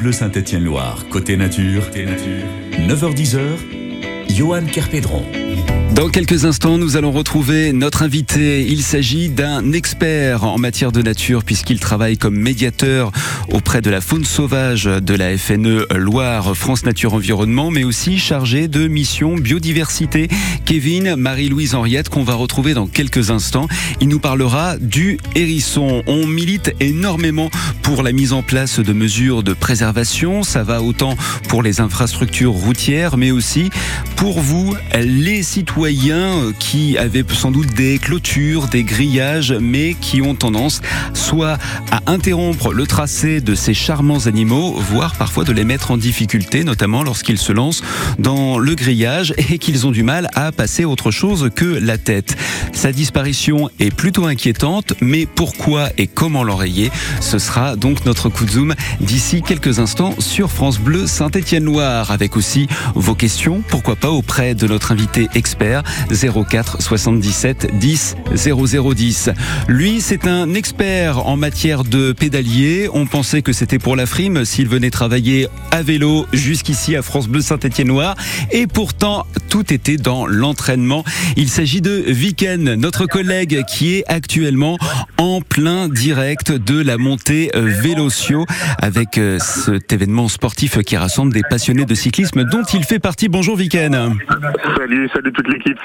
Bleu Saint-Étienne-Loire, côté nature, côté nature, 9h10h, Johan Kerpédron. Dans quelques instants, nous allons retrouver notre invité. Il s'agit d'un expert en matière de nature puisqu'il travaille comme médiateur auprès de la faune sauvage de la FNE Loire France Nature Environnement, mais aussi chargé de mission biodiversité. Kevin Marie-Louise Henriette qu'on va retrouver dans quelques instants. Il nous parlera du hérisson. On milite énormément pour la mise en place de mesures de préservation. Ça va autant pour les infrastructures routières, mais aussi pour vous, les citoyens euh, qui avaient sans doute des clôtures, des grillages, mais qui ont tendance soit à interrompre le tracé de ces charmants animaux, voire parfois de les mettre en difficulté, notamment lorsqu'ils se lancent dans le grillage et qu'ils ont du mal à passer autre chose que la tête. Sa disparition est plutôt inquiétante, mais pourquoi et comment l'enrayer? Ce sera donc notre coup de zoom d'ici quelques instants sur France Bleu Saint-Étienne-Loire, avec aussi vos questions, pourquoi pas auprès de notre invité expert 04 77 10 0010. Lui, c'est un expert en matière de pédalier. On pensait que c'était pour la frime s'il venait travailler à vélo jusqu'ici à France Bleu Saint-Étienne-Noir. Et pourtant, tout était dans l'entraînement. Il s'agit de Viken, notre collègue qui est actuellement en plein direct de la montée Vélocio avec euh, cet événement sportif qui rassemble des passionnés de cyclisme dont il fait partie. Bonjour Viken.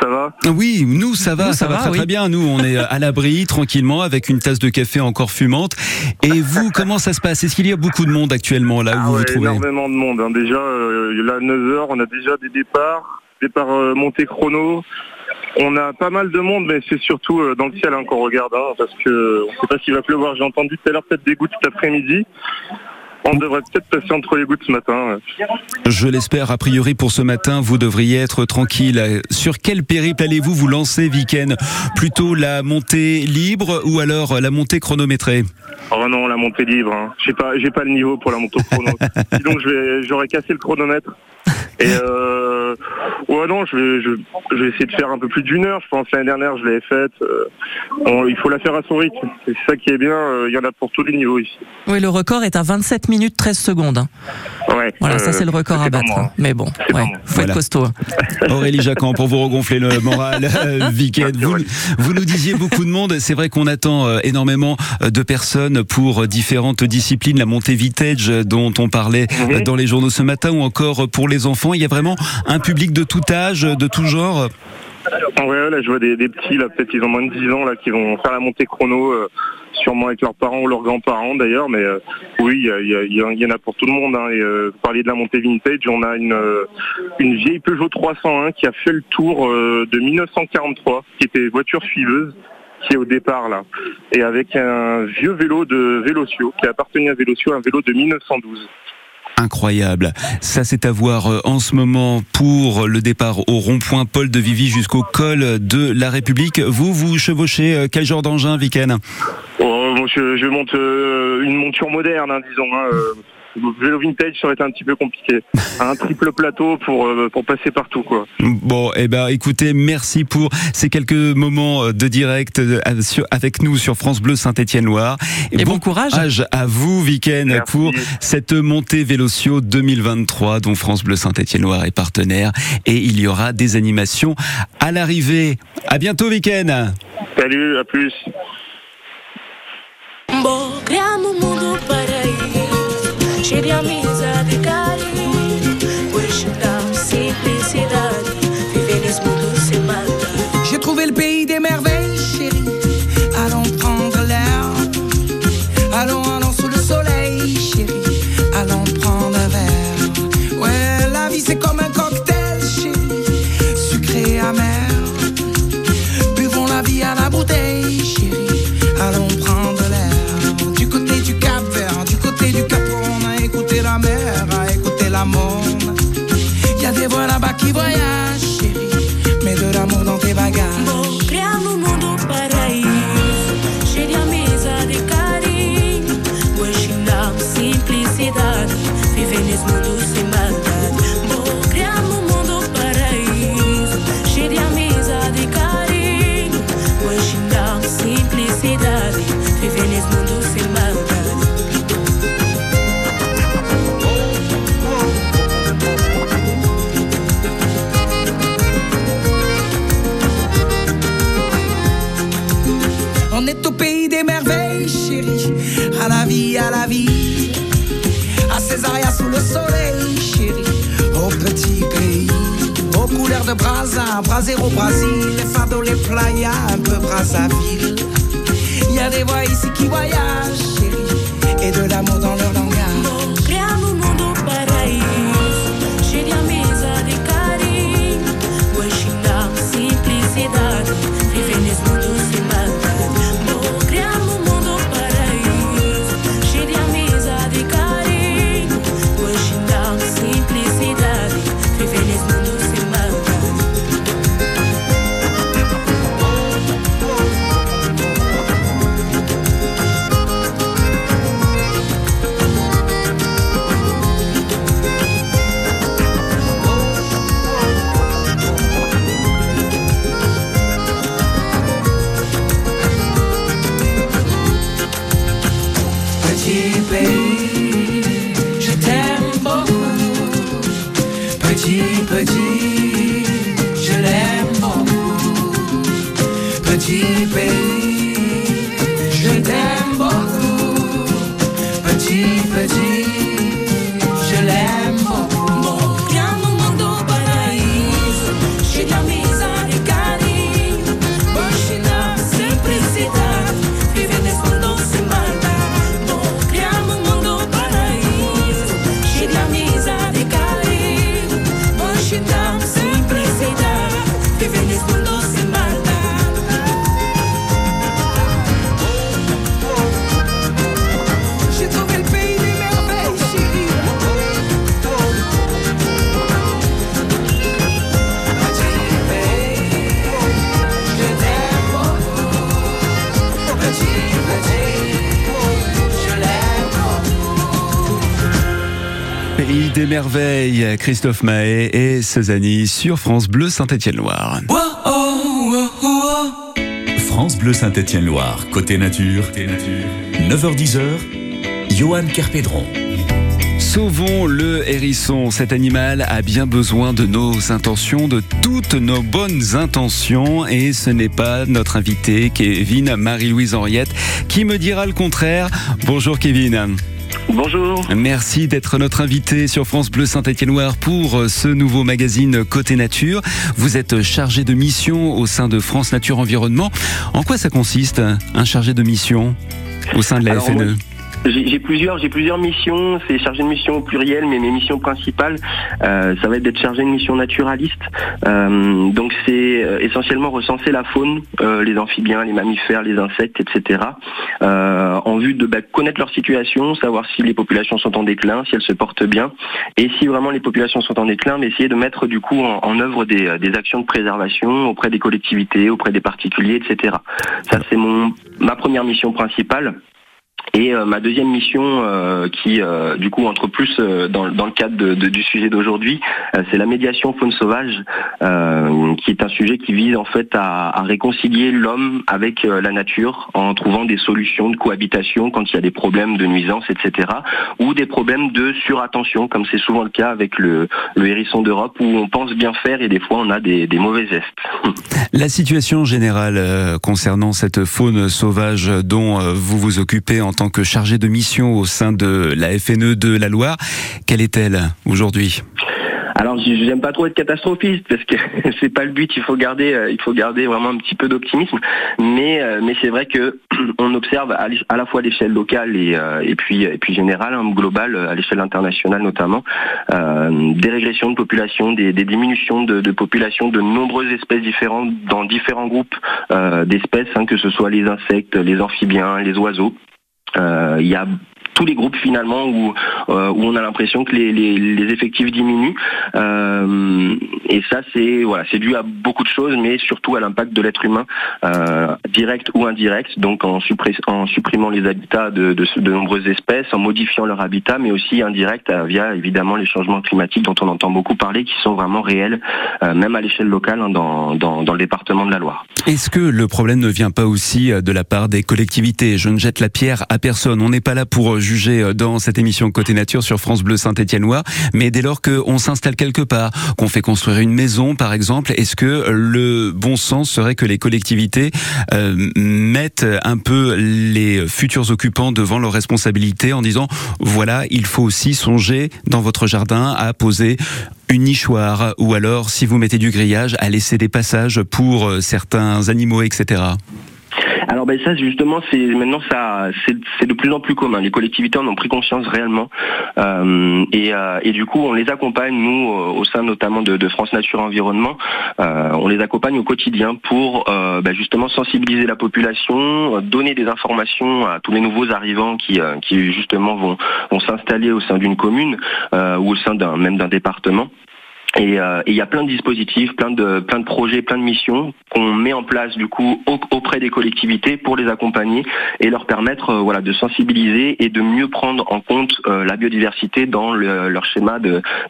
Ça va Oui, nous, ça va, ça, va, très, très bien. Nous, on est à l'abri, tranquillement, avec une tasse de café encore fumante. Et vous, comment ça se passe? Est-ce qu'il y a beaucoup de monde actuellement là où ah vous vous trouvez? énormément de monde. Hein. Déjà, euh, là, 9h, on a déjà des départs, départs euh, montés chrono. On a pas mal de monde, mais c'est surtout euh, dans le ciel hein, qu'on regarde, hein, parce que on sait pas s'il va pleuvoir. J'ai entendu tout à l'heure peut-être des gouttes cet après-midi. On devrait peut-être passer entre les gouttes ce matin. Je l'espère. A priori, pour ce matin, vous devriez être tranquille. Sur quel périple allez-vous vous lancer, Viken Plutôt la montée libre ou alors la montée chronométrée Oh non, la montée libre. Hein. J'ai pas, j'ai pas le niveau pour la montée chrono. Sinon, j'aurais cassé le chronomètre. Et euh, ouais non, je vais, je, vais essayer de faire un peu plus d'une heure. Je pense l'année dernière, je l'avais faite. Euh, il faut la faire à son rythme. C'est ça qui est bien. Euh, il y en a pour tous les niveaux ici. Oui, le record est à 27 minutes 13 secondes. Hein. Ouais. Voilà, ça c'est le record à battre. Hein. Mais bon, ouais, faut être costaud. Aurélie Jacquan, pour vous regonfler le moral, Viken, vous, vous nous disiez beaucoup de monde. C'est vrai qu'on attend énormément de personnes pour différentes disciplines, la montée vintage dont on parlait mhm. dans les journaux ce matin, ou encore pour les enfants. Il y a vraiment un public de tout âge, de tout genre. Ouais, là je vois des, petits, là peut-être ils ont moins de 10 ans, là qui vont faire la montée chrono, euh, sûrement avec leurs parents ou leurs grands-parents d'ailleurs, mais euh, oui, il y, en a pour tout le monde. Hein, et, euh, vous parliez de la montée vintage, on a une, vieille Peugeot 301 qui a fait le tour de 1943, qui était voiture suiveuse qui est au départ là, et avec un vieux vélo de Vélocio, qui a appartenu à Vélocio, un vélo de 1912 incroyable. Ça, c'est à voir euh, en ce moment pour le départ au rond-point Paul de Vivi jusqu'au col de la République. Vous, vous chevauchez euh, quel genre d'engin, Viken? Oh, je, monte euh, une monture moderne, hein, disons. Hein, vélo vintage ça aurait été un petit peu compliqué. Un triple plateau pour euh, pour passer partout quoi. Bon, eh ben écoutez, merci pour ces quelques moments de direct euh, avec nous sur France Bleu Saint-Étienne-Loire. Et, bon, courage. à vous, Week-end, pour cette montée Vélocio 2023 dont France Bleu Saint-Étienne-Loire est partenaire. Et il y aura des animations à l'arrivée. À bientôt, Week-end. Salut, à plus. J'ai trouvé le pays verdade. Viver nesmando Brasa, Brasero, Brasil, les fardeaux, les playas, un peu Brazzaville. Y a des voix ici qui voyagent, chérie, et de l'amour des merveilles, Christophe Mahé et Cezanne sur France Bleu Saint-Étienne-Loire. France Bleu Saint-Étienne-Loire, côté nature, 9h10, Johan Kerpédron. Sauvons le hérisson. Cet animal a bien besoin de nos intentions, de toutes nos bonnes intentions. Et ce n'est pas notre invité, Kevin Marie-Louise Henriette, qui me dira le contraire. Bonjour Kevin. Bonjour. Merci d'être notre invité sur France Bleu Saint-Étienne-Loire pour euh, ce nouveau magazine Côté Nature. Vous êtes chargé de mission au sein de France Nature Environnement. En quoi ça consiste, un chargé de mission au sein de la FNE j'ai plusieurs, j'ai plusieurs missions. C'est chargé de mission au pluriel, mais mes missions principales, euh, ça va être d'être chargé de mission naturaliste. Euh, donc c'est euh, essentiellement recenser la faune, les amphibiens, les mammifères, les insectes, etc. en vue de bah, connaître leur situation, savoir si les populations sont en déclin, si elles se portent bien, et si vraiment les populations sont en déclin, mais essayer de mettre du coup en, œuvre des, des, actions de préservation auprès des collectivités, auprès des particuliers, etc. Ça c'est mon ma première mission principale. Et euh, ma deuxième mission, euh, qui euh, du coup entre plus dans, le cadre du sujet d'aujourd'hui, c'est la médiation faune sauvage, qui est un sujet qui vise en fait à, réconcilier l'homme avec la nature en trouvant des solutions de cohabitation quand il y a des problèmes de nuisance, etc. Ou des problèmes de surattention, comme c'est souvent le cas avec le, hérisson d'Europe, où on pense bien faire et des fois on a des, des mauvais gestes. La situation générale concernant cette faune sauvage dont vous vous occupez en tant que chargé de mission au sein de la FNE de la Loire. Quelle est-elle aujourd'hui? Alors j'aime pas trop être catastrophiste parce que c'est pas le but. Il faut garder, euh, il faut garder vraiment un petit peu d'optimisme. Mais euh, c'est vrai que on observe à, la fois à l'échelle locale et, euh, puis générale, hein, globale, à l'échelle internationale notamment, des régressions de population, des, diminutions de, de, population de nombreuses espèces différentes dans différents groupes d'espèces, hein, que ce soit les insectes, les amphibiens, les oiseaux. Euh, il y a tous les groupes finalement où, euh, où on a l'impression que les, effectifs diminuent. Euh, et ça, c'est voilà, c'est dû à beaucoup de choses, mais surtout à l'impact de l'être humain, euh, direct ou indirect. Donc en, en supprimant les habitats de, de, de, nombreuses espèces, en modifiant leur habitat, mais aussi indirect via évidemment les changements climatiques dont on entend beaucoup parler, qui sont vraiment réels, même à l'échelle locale hein, dans, dans, dans le département de la Loire. Est-ce que le problème ne vient pas aussi de la part des collectivités? Je ne jette la pierre à personne. On n'est pas là pour juger dans cette émission Côté Nature sur France Bleu Saint-Étienne-Loire. Mais dès lors qu'on s'installe quelque part, qu'on fait construire une maison par exemple, est-ce que le bon sens serait que les collectivités euh, mettent un peu les futurs occupants devant leurs responsabilités en disant voilà, il faut aussi songer dans votre jardin à poser une nichoire ou alors si vous mettez du grillage à laisser des passages pour euh, certains animaux, etc. Alors ben ça justement c'est maintenant ça c'est de plus en plus commun. Les collectivités en ont pris conscience réellement euh, et, euh, et, du coup on les accompagne nous au sein notamment de, France Nature Environnement, euh, on les accompagne au quotidien pour euh, ben justement sensibiliser la population, donner des informations à tous les nouveaux arrivants qui, euh, qui justement vont, vont s'installer au sein d'une commune ou au sein d'un même d'un département. Euh, et il y a plein de dispositifs, plein de, plein de projets, plein de missions qu'on met en place du coup auprès des collectivités pour les accompagner et leur permettre euh, voilà, de sensibiliser et de mieux prendre en compte euh, la biodiversité dans leur schéma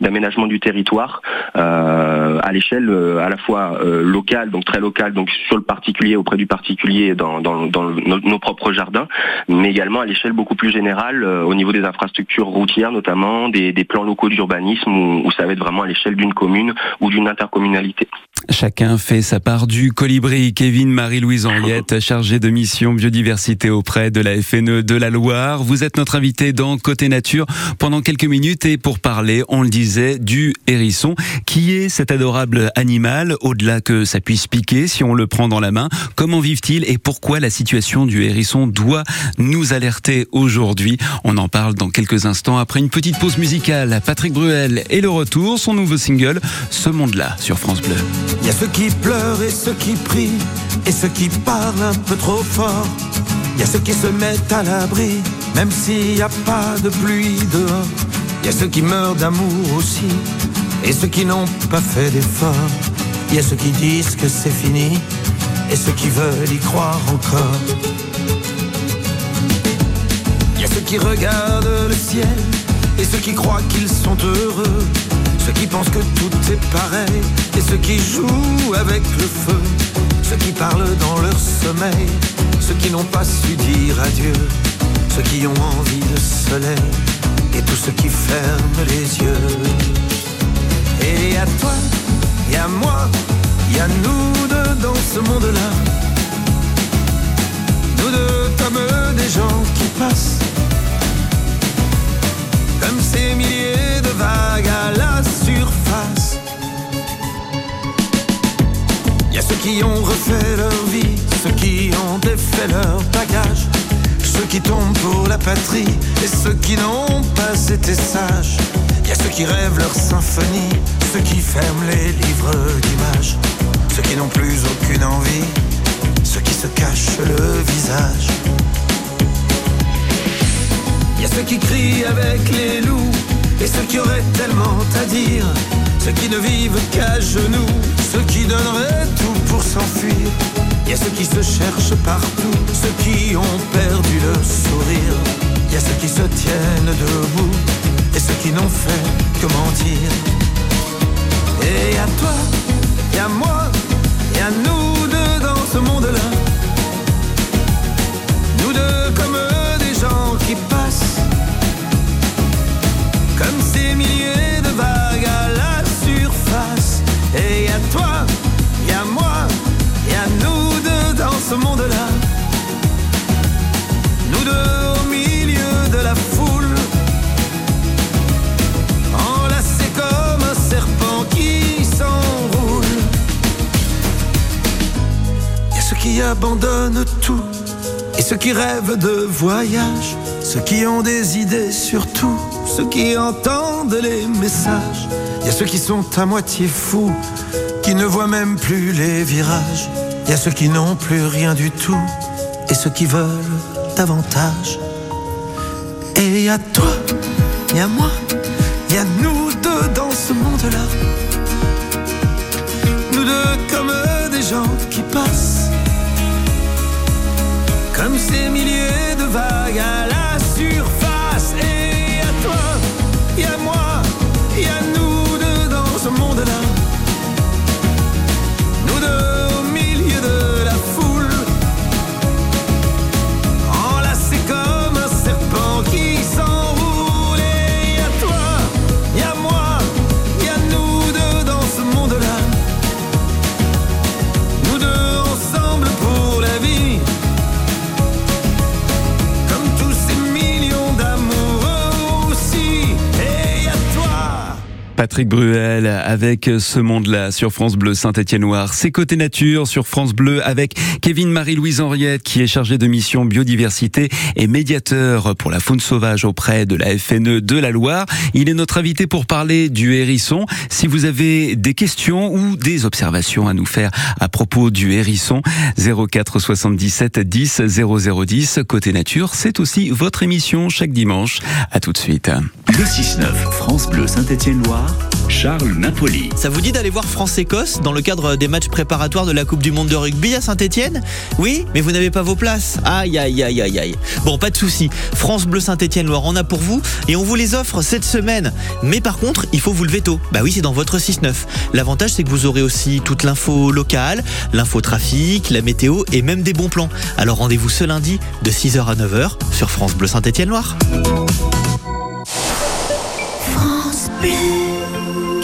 d'aménagement du territoire à l'échelle à la fois locale, donc très locale, donc sur le particulier, auprès du particulier dans, dans, dans nos, propres jardins, mais également à l'échelle beaucoup plus générale au niveau des infrastructures routières notamment, des, des plans locaux d'urbanisme où, où ça va être vraiment à l'échelle d'une commune ou d'une intercommunalité. Chacun fait sa part du colibri. Kevin Marie-Louise Henriette, chargée de mission biodiversité auprès de la FNE de la Loire. Vous êtes notre invité dans Côté Nature pendant quelques minutes et pour parler, on le disait, du hérisson. Qui est cet adorable animal au-delà que ça puisse piquer si on le prend dans la main? Comment vivent-ils et pourquoi la situation du hérisson doit nous alerter aujourd'hui? On en parle dans quelques instants après une petite pause musicale. Patrick Bruel et le retour, son nouveau single, Ce monde-là sur France Bleu. Il y a ceux qui pleurent et ceux qui prient, et ceux qui parlent un peu trop fort. Il y a ceux qui se mettent à l'abri, même s'il n'y a pas de pluie dehors. Il y a ceux qui meurent d'amour aussi, et ceux qui n'ont pas fait d'effort. Il y a ceux qui disent que c'est fini, et ceux qui veulent y croire encore. Il y a ceux qui regardent le ciel, et ceux qui croient qu'ils sont heureux. Ceux qui pensent que tout est pareil et ceux qui jouent avec le feu. Ceux qui parlent dans leur sommeil, ceux qui n'ont pas su dire adieu. Ceux qui ont envie de soleil et tous ceux qui ferment les yeux. Et à toi, et à moi, y a nous deux dans ce monde-là. Nous deux comme des gens qui passent comme ces milliers de vagues à la surface. Y a ceux qui ont refait leur vie, ceux qui ont défait leur bagage, ceux qui tombent pour la patrie et ceux qui n'ont pas été sages. Y a ceux qui rêvent leur symphonie, ceux qui ferment les livres d'images, ceux qui n'ont plus aucune envie, ceux qui se cachent le visage. Y a ceux qui crient avec les loups et ceux qui auraient tellement à dire. Ceux qui ne vivent qu'à genoux, ceux qui donneraient tout pour s'enfuir. Y a ceux qui se cherchent partout, ceux qui ont perdu le sourire. Y a ceux qui se tiennent debout et ceux qui n'ont fait que mentir. Et à toi, et à moi, et à nous deux dans ce monde-là. Nous deux comme des comme ces milliers de vagues à la surface. Et à toi, et à moi, et à nous deux dans ce monde-là. Nous deux au milieu de la foule, enlacés comme un serpent qui s'enroule. Y a ceux qui abandonnent tout, et ceux qui rêvent de voyage, ceux qui ont des idées sur tout ceux qui entendent les messages. Il y a ceux qui sont à moitié fous, qui ne voient même plus les virages. Il y a ceux qui n'ont plus rien du tout, et ceux qui veulent davantage. Et il y a toi, il y a moi, il y a nous deux dans ce monde-là. Nous deux comme des gens qui passent, comme ces milliers de vagues à la surface. Patrick Bruel avec ce monde-là sur France Bleu Saint-Étienne-Noir. C'est côté nature sur France Bleu avec Kevin Marie-Louise Henriette qui est chargé de mission biodiversité et médiateur pour la faune sauvage auprès de la FNE de la Loire. Il est notre invité pour parler du hérisson. Si vous avez des questions ou des observations à nous faire à propos du hérisson, 04 77 10 0010 côté nature, c'est aussi votre émission chaque dimanche. À tout de suite. Le 6-9, France Bleu Saint-Étienne-Loire, Charles Napoli. Ça vous dit d'aller voir France-Écosse dans le cadre des matchs préparatoires de la Coupe du Monde de rugby à Saint-Étienne? Oui, mais vous n'avez pas vos places. Aïe, aïe, aïe, aïe, aïe. Bon, pas de souci. France Bleu Saint-Étienne-Loire en a pour vous et on vous les offre cette semaine. Mais par contre, il faut vous lever tôt. Bah oui, c'est dans votre 6-9. L'avantage, c'est que vous aurez aussi toute l'info locale, l'info trafic, la météo et même des bons plans. Alors rendez-vous ce lundi de 6h à 9h sur France Bleu Saint-Étienne-Loire.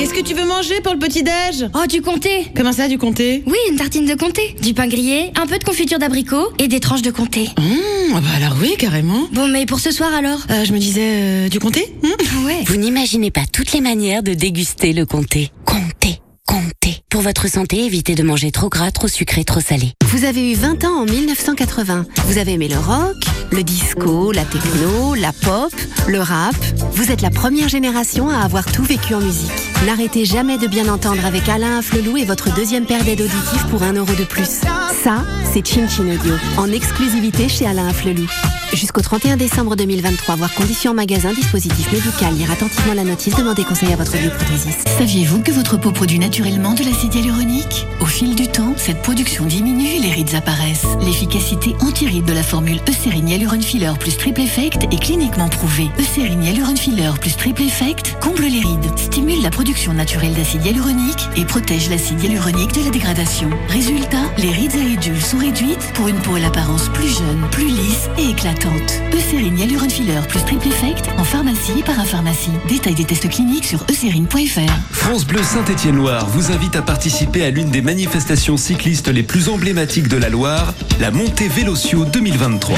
Qu'est-ce que tu veux manger pour le petit-déj Oh, du comté Comment ça, du comté? Oui, une tartine de comté, du pain grillé, un peu de confiture d'abricot et des tranches de comté. Mmh, bah alors oui, carrément. Bon, mais pour ce soir alors? Euh, Je me disais euh, du comté? Mmh Ouais. Vous n'imaginez pas toutes les manières de déguster le comté. Comté, comté. Pour votre santé, évitez de manger trop gras, trop sucré, trop salé. Vous avez eu 20 ans en 1980. Vous avez aimé le rock, le disco, la techno, la pop, le rap. Vous êtes la première génération à avoir tout vécu en musique. N'arrêtez jamais de bien entendre avec Alain Afflelou et votre deuxième paire d'aides auditives pour un euro de plus. Ça, c'est Chin Chin Audio, en exclusivité chez Alain Afflelou. Jusqu'au 31 décembre 2023, voir conditions en magasin, dispositif médical, lire attentivement la notice, demandez conseil à votre bioprothésiste. Saviez-vous que votre peau produit naturellement de l'acide hyaluronique? Au fil du temps, cette production diminue et les rides apparaissent. L'efficacité anti-rides de la formule Eucérine Hyaluron Filler plus Triple Effect est cliniquement prouvée. Eucérine Hyaluron Filler plus Triple Effect comble les rides, stimule la production naturelle d'acide hyaluronique et protège l'acide hyaluronique de la dégradation. Résultat, les rides sont réduites pour une peau à l'apparence plus jeune, plus lisse et éclatante. Eucérine Hyaluron Filler plus Triple Effect en pharmacie et parapharmacie. Détail des tests cliniques sur eucérine.fr. France Bleu Saint-Étienne-Loire vous invite à participer à l'une des manifestations cyclistes les plus emblématiques de la Loire, la Montée Vélotio 2023.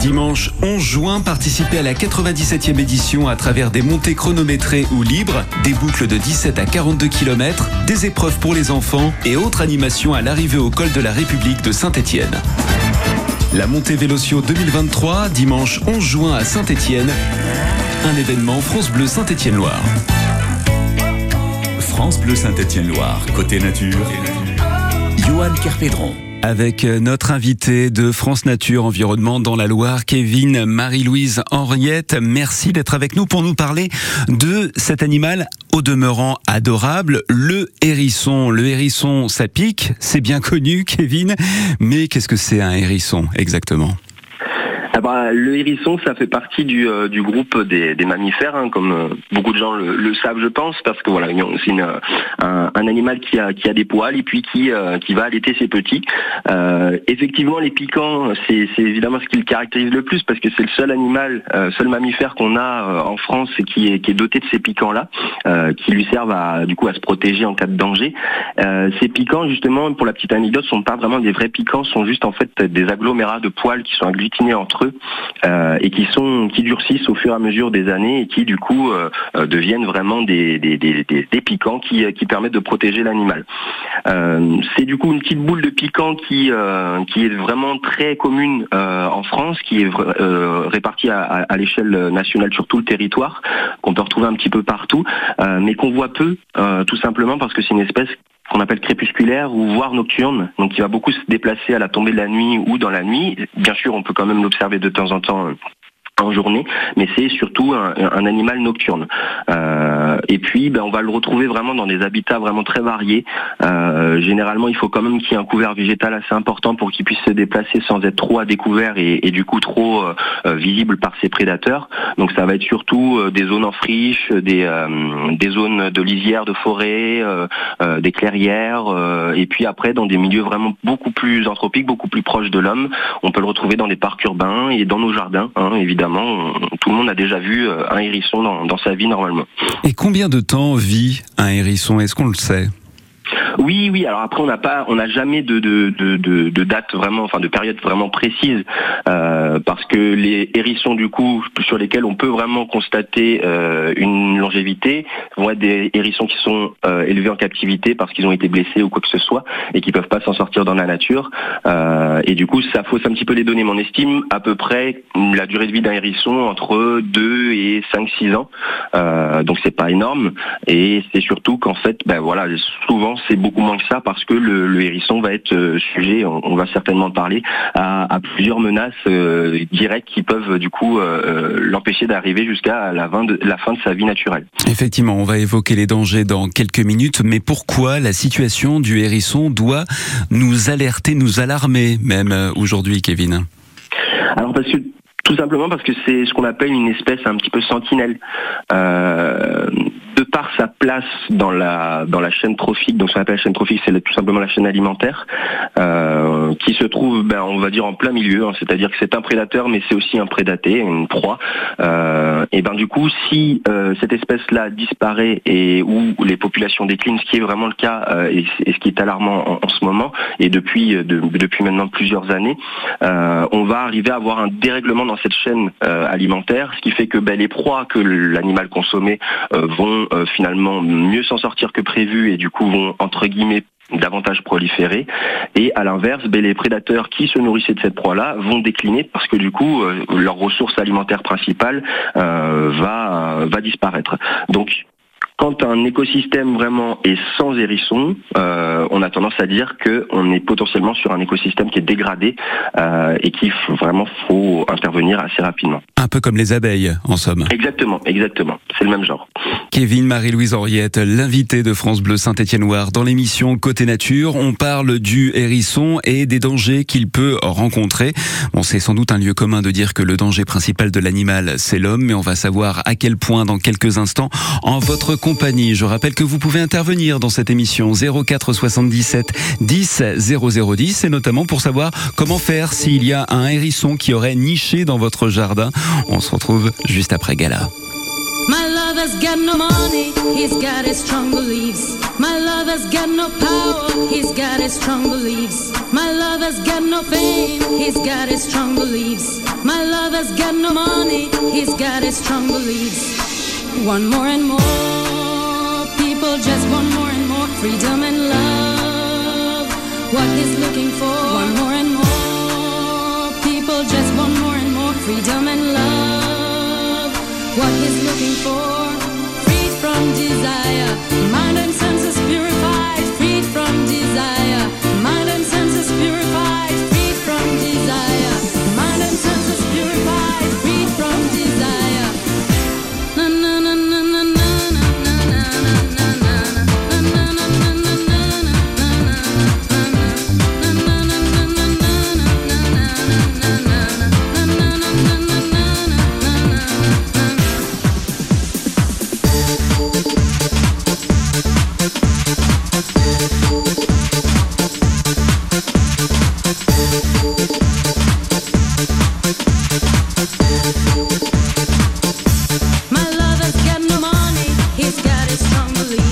Dimanche 11 juin, participez à la 97e édition à travers des montées chronométrées ou libres, des boucles de 17 à 42 km, des épreuves pour les enfants et autres animations à l'arrivée au col de la République de Saint-Étienne. La montée Vélotio 2023, dimanche 11 juin à Saint-Étienne. Un événement France Bleu Saint-Étienne-Loire. France Bleu Saint-Étienne-Loire, côté nature, Johan Kerpédron avec notre invité de France Nature Environnement dans la Loire, Kevin Marie-Louise Henriette. Merci d'être avec nous pour nous parler de cet animal au demeurant adorable, le hérisson. Le hérisson, ça pique, c'est bien connu, Kevin. Mais qu'est-ce que c'est un hérisson exactement? Bah, le hérisson, ça fait partie du, euh, du groupe des, des mammifères, hein, comme euh, beaucoup de gens le, le, savent, je pense, parce que voilà, c'est un, un, animal qui a, qui a des poils et puis qui, euh, qui va allaiter ses petits. effectivement, les piquants, c'est évidemment ce qui le caractérise le plus, parce que c'est le seul animal, seul mammifère qu'on a en France et qui est, qui est doté de ces piquants-là, qui lui servent à, du coup à se protéger en cas de danger. ces piquants, justement, pour la petite anecdote, sont pas vraiment des vrais piquants, sont juste en fait des agglomérats de poils qui sont agglutinés entre eux euh, et qui sont qui durcissent au fur et à mesure des années et qui du coup euh, euh, deviennent vraiment des, des, des, des piquants qui, qui permettent de protéger l'animal. c'est du coup une petite boule de piquant qui qui est vraiment très commune en France, qui est répartie à, à, l'échelle nationale sur tout le territoire, qu'on peut retrouver un petit peu partout, mais qu'on voit peu, tout simplement parce que c'est une espèce qu'on appelle crépusculaire ou voire nocturne, donc qui va beaucoup se déplacer à la tombée de la nuit ou dans la nuit. Bien sûr, on peut quand même l'observer de temps en temps en journée, mais c'est surtout un, animal nocturne. Euh, et puis, ben, on va le retrouver vraiment dans des habitats vraiment très variés. Euh, généralement, il faut quand même qu'il y ait un couvert végétal assez important pour qu'il puisse se déplacer sans être trop à découvert et, du coup trop euh, visible par ses prédateurs. Donc, ça va être surtout des zones en friche, des, des zones de lisière, de forêt, des clairières, et puis après dans des milieux vraiment beaucoup plus anthropiques, beaucoup plus proches de l'homme. On peut le retrouver dans des parcs urbains et dans nos jardins, hein, évidemment tout le monde a déjà vu euh, un hérisson dans, sa vie normalement. Et combien de temps vit un hérisson? Est-ce qu'on le sait? Oui, oui. Alors après, on n'a pas, on n'a jamais de, de, de, date vraiment, enfin de période vraiment précise, euh, parce que les hérissons du coup sur lesquels on peut vraiment constater euh, une longévité vont être des hérissons qui sont euh, élevés en captivité parce qu'ils ont été blessés ou quoi que ce soit et qui peuvent pas s'en sortir dans la nature. et du coup, ça fausse un petit peu les données. Mais on estime à peu près la durée de vie d'un hérisson entre 2 et 5-6 ans. donc c'est pas énorme. Et c'est surtout qu'en fait, ben voilà, souvent c'est beaucoup moins que ça parce que le, hérisson va être euh, sujet, on, va certainement parler, à, plusieurs menaces euh, directes qui peuvent du coup euh, l'empêcher d'arriver jusqu'à la, la fin de sa vie naturelle. Effectivement, on va évoquer les dangers dans quelques minutes, mais pourquoi la situation du hérisson doit nous alerter, nous alarmer même aujourd'hui, Kevin? Alors parce que tout simplement parce que c'est ce qu'on appelle une espèce un petit peu sentinelle. Euh, par sa place dans la dans la chaîne trophique, donc ce qu'on appelle la chaîne trophique, c'est tout simplement la chaîne alimentaire, euh, qui se trouve, ben, on va dire en plein milieu, hein, c'est-à-dire que c'est un prédateur, mais c'est aussi un prédaté, une proie. Euh, et ben du coup, si euh, cette espèce-là disparaît et où les populations déclinent, ce qui est vraiment le cas et, ce qui est alarmant en, ce moment et depuis depuis maintenant plusieurs années, on va arriver à avoir un dérèglement dans cette chaîne alimentaire, ce qui fait que ben, les proies que l'animal consommait vont finalement mieux s'en sortir que prévu et du coup vont entre guillemets davantage proliférer. Et à l'inverse ben, les prédateurs qui se nourrissaient de cette proie-là vont décliner parce que du coup euh, leur ressource alimentaire principale euh, va va disparaître. Donc quand un écosystème vraiment est sans hérissons, euh, on a tendance à dire qu'on est potentiellement sur un écosystème qui est dégradé euh, et qu'il faut vraiment faut intervenir assez rapidement. Un peu comme les abeilles, en somme. Exactement, exactement. C'est le même genre. Kevin, Marie-Louise Henriette, l'invité de France Bleu Saint-Étienne-Loire dans l'émission Côté Nature. On parle du hérisson et des dangers qu'il peut rencontrer. Bon, c'est sans doute un lieu commun de dire que le danger principal de l'animal, c'est l'homme, mais on va savoir à quel point dans quelques instants en votre compagnie. Je rappelle que vous pouvez intervenir dans cette émission 04 77 10 0010 et notamment pour savoir comment faire s'il y a un hérisson qui aurait niché dans votre jardin. On se retrouve juste après Gala. My lover's got no money, he's got his strong beliefs. My lover's got no power, he's got his strong beliefs. My lover's got no fame, he's got his strong beliefs. My lover's got no money, he's got his strong beliefs. One more and more people just want more and more freedom and love. What he's looking for, want more and more. People just want more and more freedom and love. What he's looking for, freed from desire, It's unbelievable.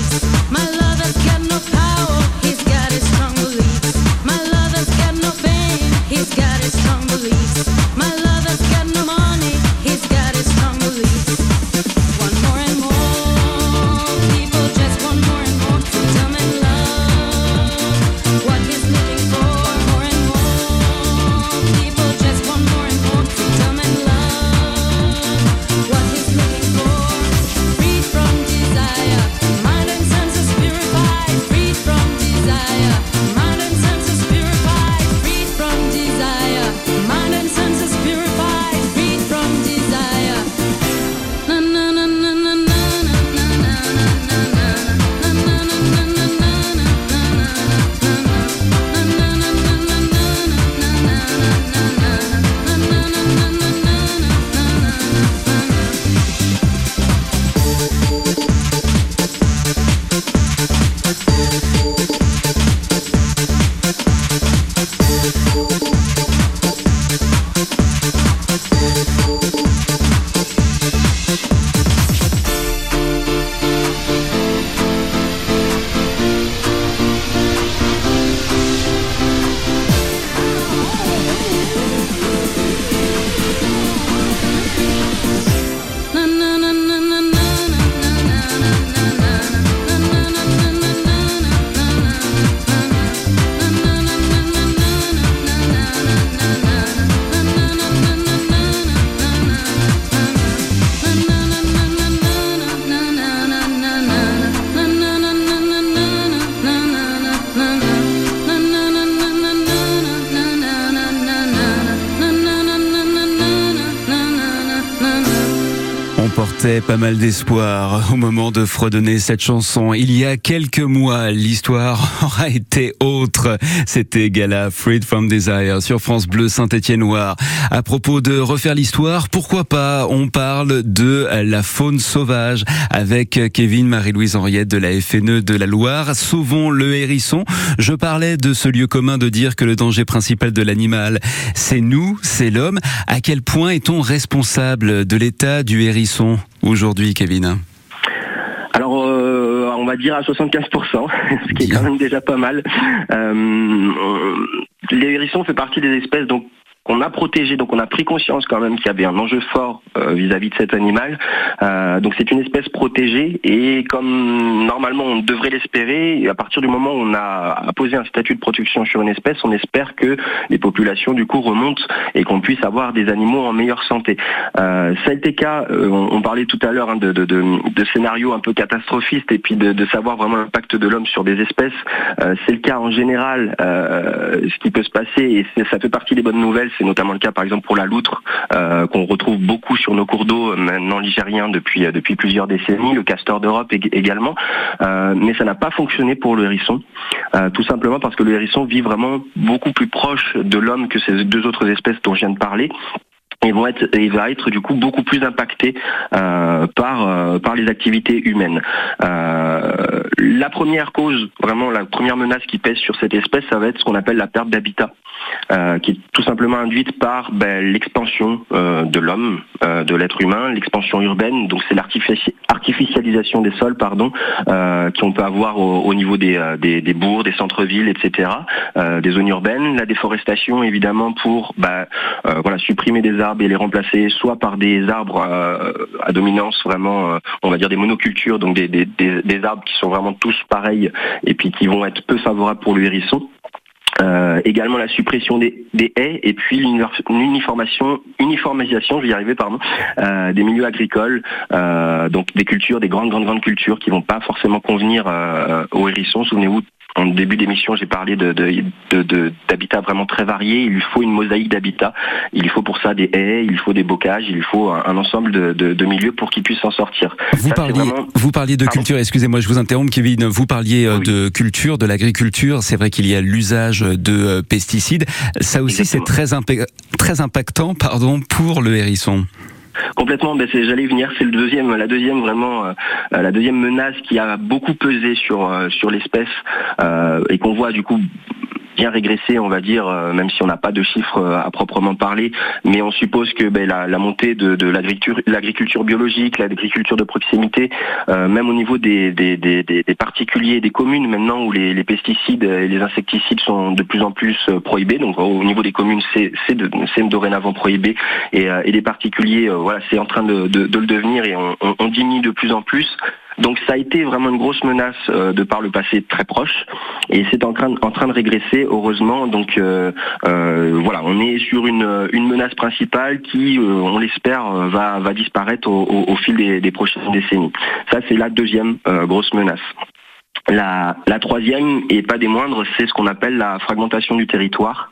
Pas mal d'espoir au moment de fredonner cette chanson. Il y a quelques mois, l'histoire aura été autre. C'était Gala Freed from Desire sur France Bleu Saint-Étienne-Noir. À propos de refaire l'histoire, pourquoi pas? On parle de la faune sauvage avec Kevin Marie-Louise Henriette de la FNE de la Loire. Sauvons le hérisson. Je parlais de ce lieu commun de dire que le danger principal de l'animal, c'est nous, c'est l'homme. À quel point est-on responsable de l'état du hérisson? Aujourd'hui, Kevin alors, euh, on va dire à 75%, ce qui est quand même déjà pas mal. Euh, les hérissons fait partie des espèces donc qu'on a protégé, donc on a pris conscience quand même qu'il y avait un enjeu fort euh, vis-à-vis de cet animal. Euh, donc c'est une espèce protégée et comme normalement on devrait l'espérer, à partir du moment où on a posé un statut de protection sur une espèce, on espère que les populations du coup remontent et qu'on puisse avoir des animaux en meilleure santé. Euh, ça a été cas, on, parlait tout à l'heure hein, de, scénarios un peu catastrophistes et puis de, savoir vraiment l'impact de l'homme sur des espèces. c'est le cas en général, ce qui peut se passer et ça fait partie des bonnes nouvelles c'est notamment le cas par exemple pour la loutre euh, qu'on retrouve beaucoup sur nos cours d'eau maintenant ligériens depuis euh, depuis plusieurs décennies, le castor d'Europe également, euh, mais ça n'a pas fonctionné pour le hérisson, tout simplement parce que le hérisson vit vraiment beaucoup plus proche de l'homme que ces deux autres espèces dont je viens de parler et vont être, il va être du coup beaucoup plus impacté par par les activités humaines. la première cause, vraiment la première menace qui pèse sur cette espèce, ça va être ce qu'on appelle la perte d'habitat. Euh, qui est tout simplement induite par ben, l'expansion euh, de l'homme, euh, de l'être humain, l'expansion urbaine. Donc c'est l'artificialisation des sols, pardon, qu'on peut avoir au, niveau des, des, bourgs, des centres-villes, etc., des zones urbaines. La déforestation, évidemment, pour ben, voilà supprimer des arbres et les remplacer soit par des arbres à dominance vraiment, on va dire des monocultures, donc des, des, des, arbres qui sont vraiment tous pareils et puis qui vont être peu favorables pour le hérisson. Euh, également la suppression des, haies et puis l'uniformisation, uniformisation, je vais y arriver, pardon, euh, des milieux agricoles, euh, donc des cultures, des grandes, grandes, grandes cultures qui vont pas forcément convenir aux hérissons. Souvenez-vous en début d'émission, j'ai parlé d'habitats de, vraiment très variés. Il lui faut une mosaïque d'habitats. Il faut pour ça des haies, il faut des bocages, il faut un, ensemble de, milieux pour qu'ils puissent s'en sortir. Vous, parliez, vous parliez de culture, excusez-moi, je vous interromps Kevin, vous parliez euh, de culture, de l'agriculture. C'est vrai qu'il y a l'usage de euh, pesticides. Ça aussi, c'est très, très impactant pardon, pour le hérisson. Complètement, j'allais venir, c'est euh, la deuxième menace qui a beaucoup pesé sur euh, l'espèce euh, et qu'on voit du coup bien régressé, on va dire, euh, même si on n'a pas de chiffres euh, à proprement parler, mais on suppose que ben, la, montée de, de l'agriculture biologique, l'agriculture de proximité, euh, même au niveau des, des, des, des, particuliers, des communes maintenant où les, les, pesticides et les insecticides sont de plus en plus prohibés, donc au niveau des communes c'est dorénavant prohibé, et, et les particuliers, voilà, c'est en train de, de, de, le devenir et on, on, on diminue de plus en plus. Donc ça a été vraiment une grosse menace euh, de par le passé très proche et c'est en train, en train de régresser heureusement. Donc euh, euh, voilà, on est sur une, une menace principale qui, on l'espère, va, va disparaître au, au, fil des, des, prochaines décennies. Ça c'est la deuxième grosse menace. La, troisième, et pas des moindres, c'est ce qu'on appelle la fragmentation du territoire.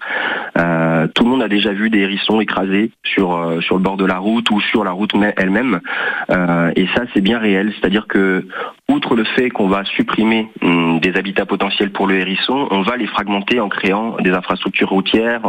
Euh, tout le monde a déjà vu des hérissons écrasés sur, euh, sur le bord de la route ou sur la route elle-même. Euh, et ça, c'est bien réel. C'est-à-dire que, outre le fait qu'on va supprimer hum, des habitats potentiels pour le hérisson, on va les fragmenter en créant des infrastructures routières,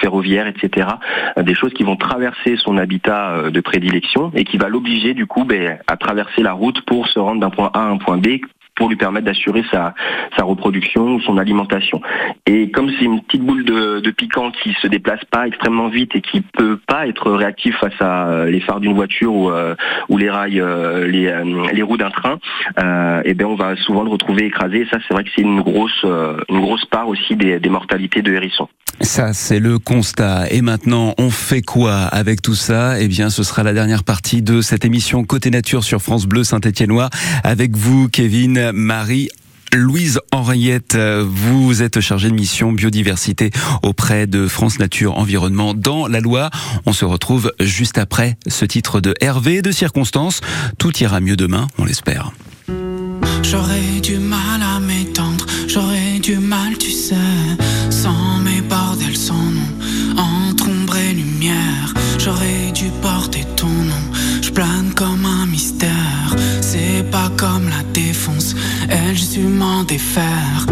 ferroviaires, etc. Des choses qui vont traverser son habitat de prédilection et qui va l'obliger, du coup, ben, à traverser la route pour se rendre d'un point A à un point B pour lui permettre d'assurer sa, reproduction ou son alimentation. Et comme c'est une petite boule de, de, piquant qui se déplace pas extrêmement vite et qui peut pas être réactif face à euh, les phares d'une voiture ou, euh, les rails, euh, les, roues d'un train, et eh ben on va souvent le retrouver écrasé. Et ça, c'est vrai que c'est une grosse, une grosse part aussi des, des mortalités de hérissons. Ça, c'est le constat. Et maintenant, on fait quoi avec tout ça? Eh bien, ce sera la dernière partie de cette émission Côté Nature sur France Bleu Saint-Étienne-Noir. Avec vous, Kevin, Marie, Louise Henriette, vous êtes chargée de mission biodiversité auprès de France Nature Environnement dans la Loire. On se retrouve juste après ce titre de Hervé de circonstances. Tout ira mieux demain, on l'espère. Du mal Elle, je m'en défaire.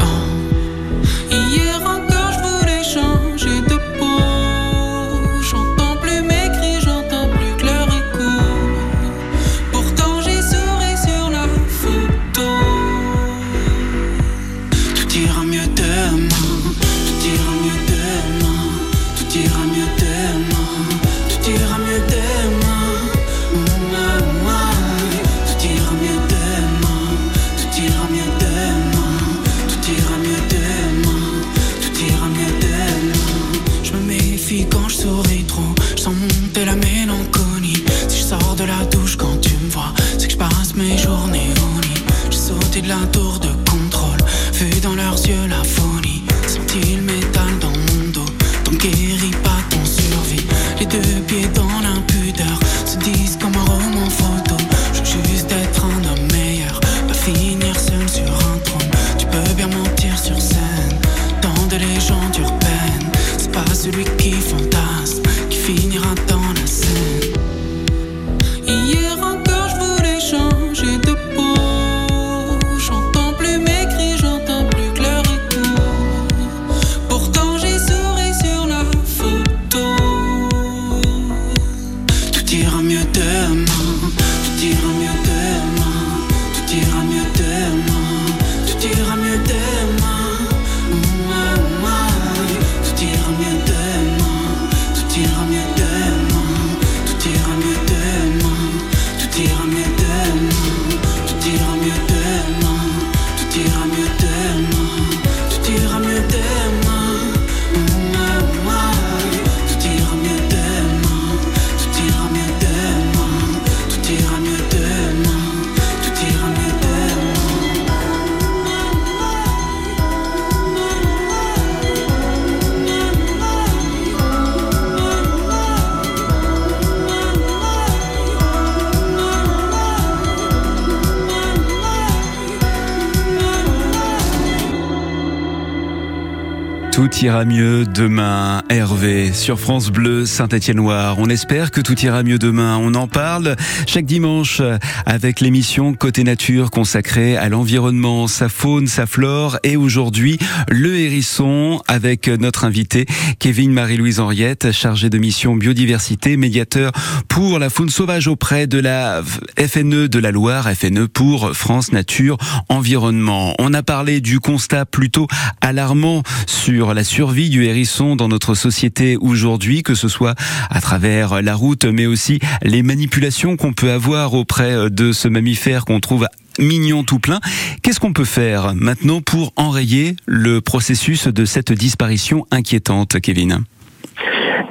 Ira mieux demain, Hervé, sur France Bleu Saint-Étienne-Noir. On espère que tout ira mieux demain. On en parle chaque dimanche avec l'émission Côté Nature consacrée à l'environnement, sa faune, sa flore et aujourd'hui le hérisson avec notre invité Kevin Marie-Louise Henriette, chargé de mission biodiversité, médiateur pour la faune sauvage auprès de la FNE de la Loire, FNE pour France Nature Environnement. On a parlé du constat plutôt alarmant sur la survie du hérisson dans notre société aujourd'hui, que ce soit à travers la route, mais aussi les manipulations qu'on peut avoir auprès de ce mammifère qu'on trouve mignon tout plein. Qu'est-ce qu'on peut faire maintenant pour enrayer le processus de cette disparition inquiétante, Kevin?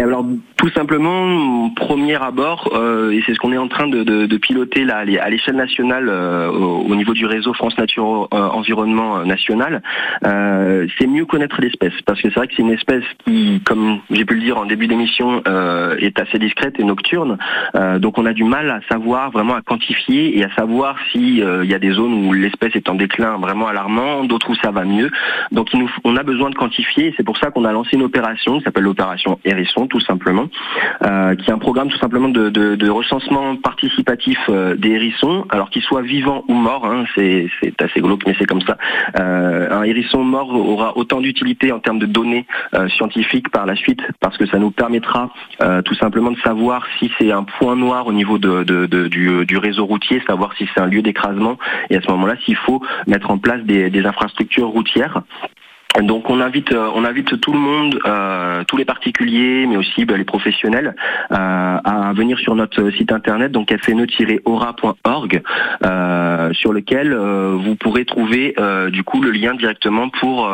Alors tout simplement, premier abord, euh, et c'est ce qu'on est en train de, de, de piloter là, à l'échelle nationale euh, au, au, niveau du réseau France Nature euh, Environnement National, c'est mieux connaître l'espèce. Parce que c'est vrai que c'est une espèce qui, comme j'ai pu le dire en début d'émission, est assez discrète et nocturne. donc on a du mal à savoir, vraiment à quantifier et à savoir s'il il y a des zones où l'espèce est en déclin vraiment alarmant, d'autres où ça va mieux. Donc il nous, on a besoin de quantifier et c'est pour ça qu'on a lancé une opération qui s'appelle l'opération Hérisson tout simplement, euh, qui est un programme tout simplement de, recensement participatif euh, des hérissons, alors qu'ils soient vivants ou morts, hein, c'est assez glauque mais c'est comme ça. Euh, un hérisson mort aura autant d'utilité en termes de données scientifiques par la suite, parce que ça nous permettra tout simplement de savoir si c'est un point noir au niveau du, réseau routier, savoir si c'est un lieu d'écrasement, et à ce moment-là s'il faut mettre en place des infrastructures routières. Donc on invite, on invite tout le monde, euh, tous les particuliers, mais aussi bah, les professionnels, euh, à venir sur notre site internet, donc fne-aura.org, euh, sur lequel vous pourrez trouver du coup le lien directement pour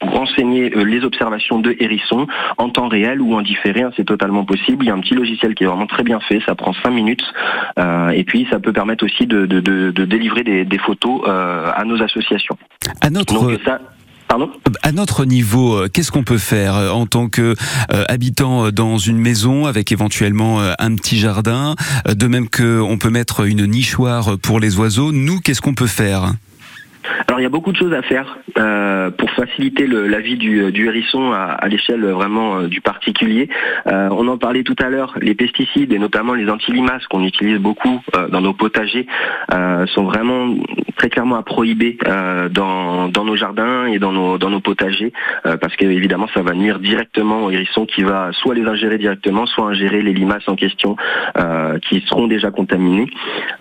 renseigner les observations de hérissons en temps réel ou en différé, hein, c'est totalement possible. Il y a un petit logiciel qui est vraiment très bien fait, ça prend 5 minutes, euh, et puis ça peut permettre aussi de, de, de, de délivrer des, des photos euh, à nos associations. À notre... Donc, ça, Pardon? à notre niveau, qu'est-ce qu'on peut faire en tant que euh, habitant dans une maison avec éventuellement un petit jardin, de même que on peut mettre une nichoire pour les oiseaux. Nous, qu'est-ce qu'on peut faire? Alors il y a beaucoup de choses à faire euh, pour faciliter la vie du, hérisson à, l'échelle vraiment euh, du particulier. Euh, on en parlait tout à l'heure, les pesticides et notamment les antilimaces qu'on utilise beaucoup dans nos potagers sont vraiment très clairement à prohiber dans, nos jardins et dans nos, potagers parce que évidemment ça va nuire directement au hérisson qui va soit les ingérer directement, soit ingérer les limaces en question qui seront déjà contaminées.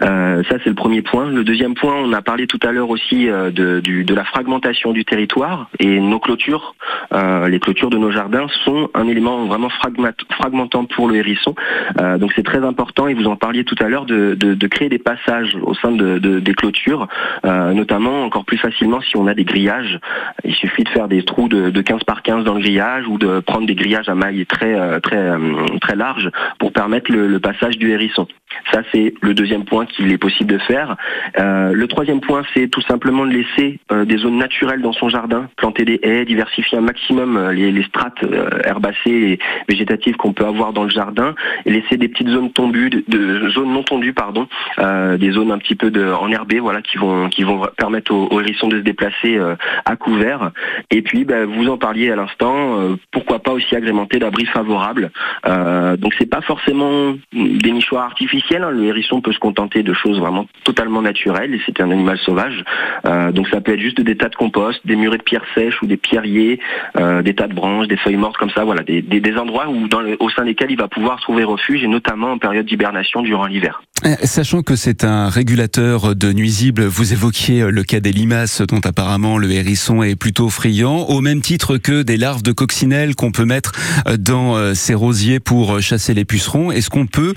ça c'est le premier point. Le deuxième point, on a parlé tout à l'heure aussi euh, de, la fragmentation du territoire et nos clôtures, euh, les clôtures de nos jardins sont un élément vraiment fragmentant pour le hérisson. Euh, donc c'est très important et vous en parliez tout à l'heure de, créer des passages au sein de, des clôtures, notamment encore plus facilement si on a des grillages. Il suffit de faire des trous de, 15 par 15 dans le grillage ou de prendre des grillages à mailles très très larges pour permettre le passage du hérisson. Ça c'est le deuxième point qu'il est possible de faire. le troisième point c'est tout simplement de laisser euh, des zones naturelles dans son jardin, planter des haies, diversifier un maximum euh, les, strates euh, herbacées et végétatives qu'on peut avoir dans le jardin, et laisser des petites zones zones non tondues, pardon, des zones un petit peu de, enherbées, voilà, qui vont qui vont permettre aux, hérissons de se déplacer à couvert. Et puis, bah, vous en parliez à l'instant, pourquoi pas aussi agrémenter d'abris favorables. donc c'est pas forcément des nichoirs artificiels. Hein. Le hérisson peut se contenter de choses vraiment totalement naturelles, et c'est un animal sauvage. Euh, donc ça peut être juste des tas de compost, des murets de pierres sèches ou des pierriers, euh, des tas de branches, des feuilles mortes comme ça, voilà, des, endroits où, dans au sein desquels il va pouvoir trouver refuge et notamment en période d'hibernation durant l'hiver. Euh, sachant que c'est un régulateur de nuisibles, vous évoquiez le cas des limaces dont apparemment le hérisson est plutôt friand, au même titre que des larves de coccinelle qu'on peut mettre dans ces rosiers pour chasser les pucerons. Est-ce qu'on peut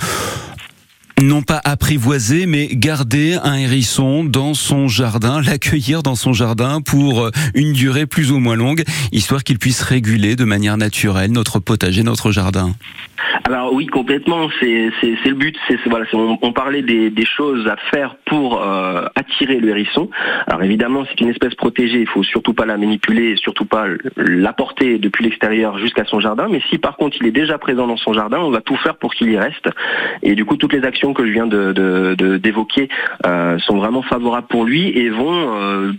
non pas apprivoiser, mais garder un hérisson dans son jardin, l'accueillir dans son jardin pour euh, une durée plus ou moins longue, histoire qu'il puisse réguler de manière naturelle notre potager, notre jardin. Alors oui, complètement. C'est le but. Voilà, on, parlait des, choses à faire pour euh, attirer le hérisson. Alors évidemment, c'est une espèce protégée. Il faut surtout pas la manipuler, surtout pas l'apporter depuis l'extérieur jusqu'à son jardin. Mais si par contre il est déjà présent dans son jardin, on va tout faire pour qu'il y reste. Et du coup, toutes les actions que je viens de d'évoquer euh, sont vraiment favorables pour lui et vont euh,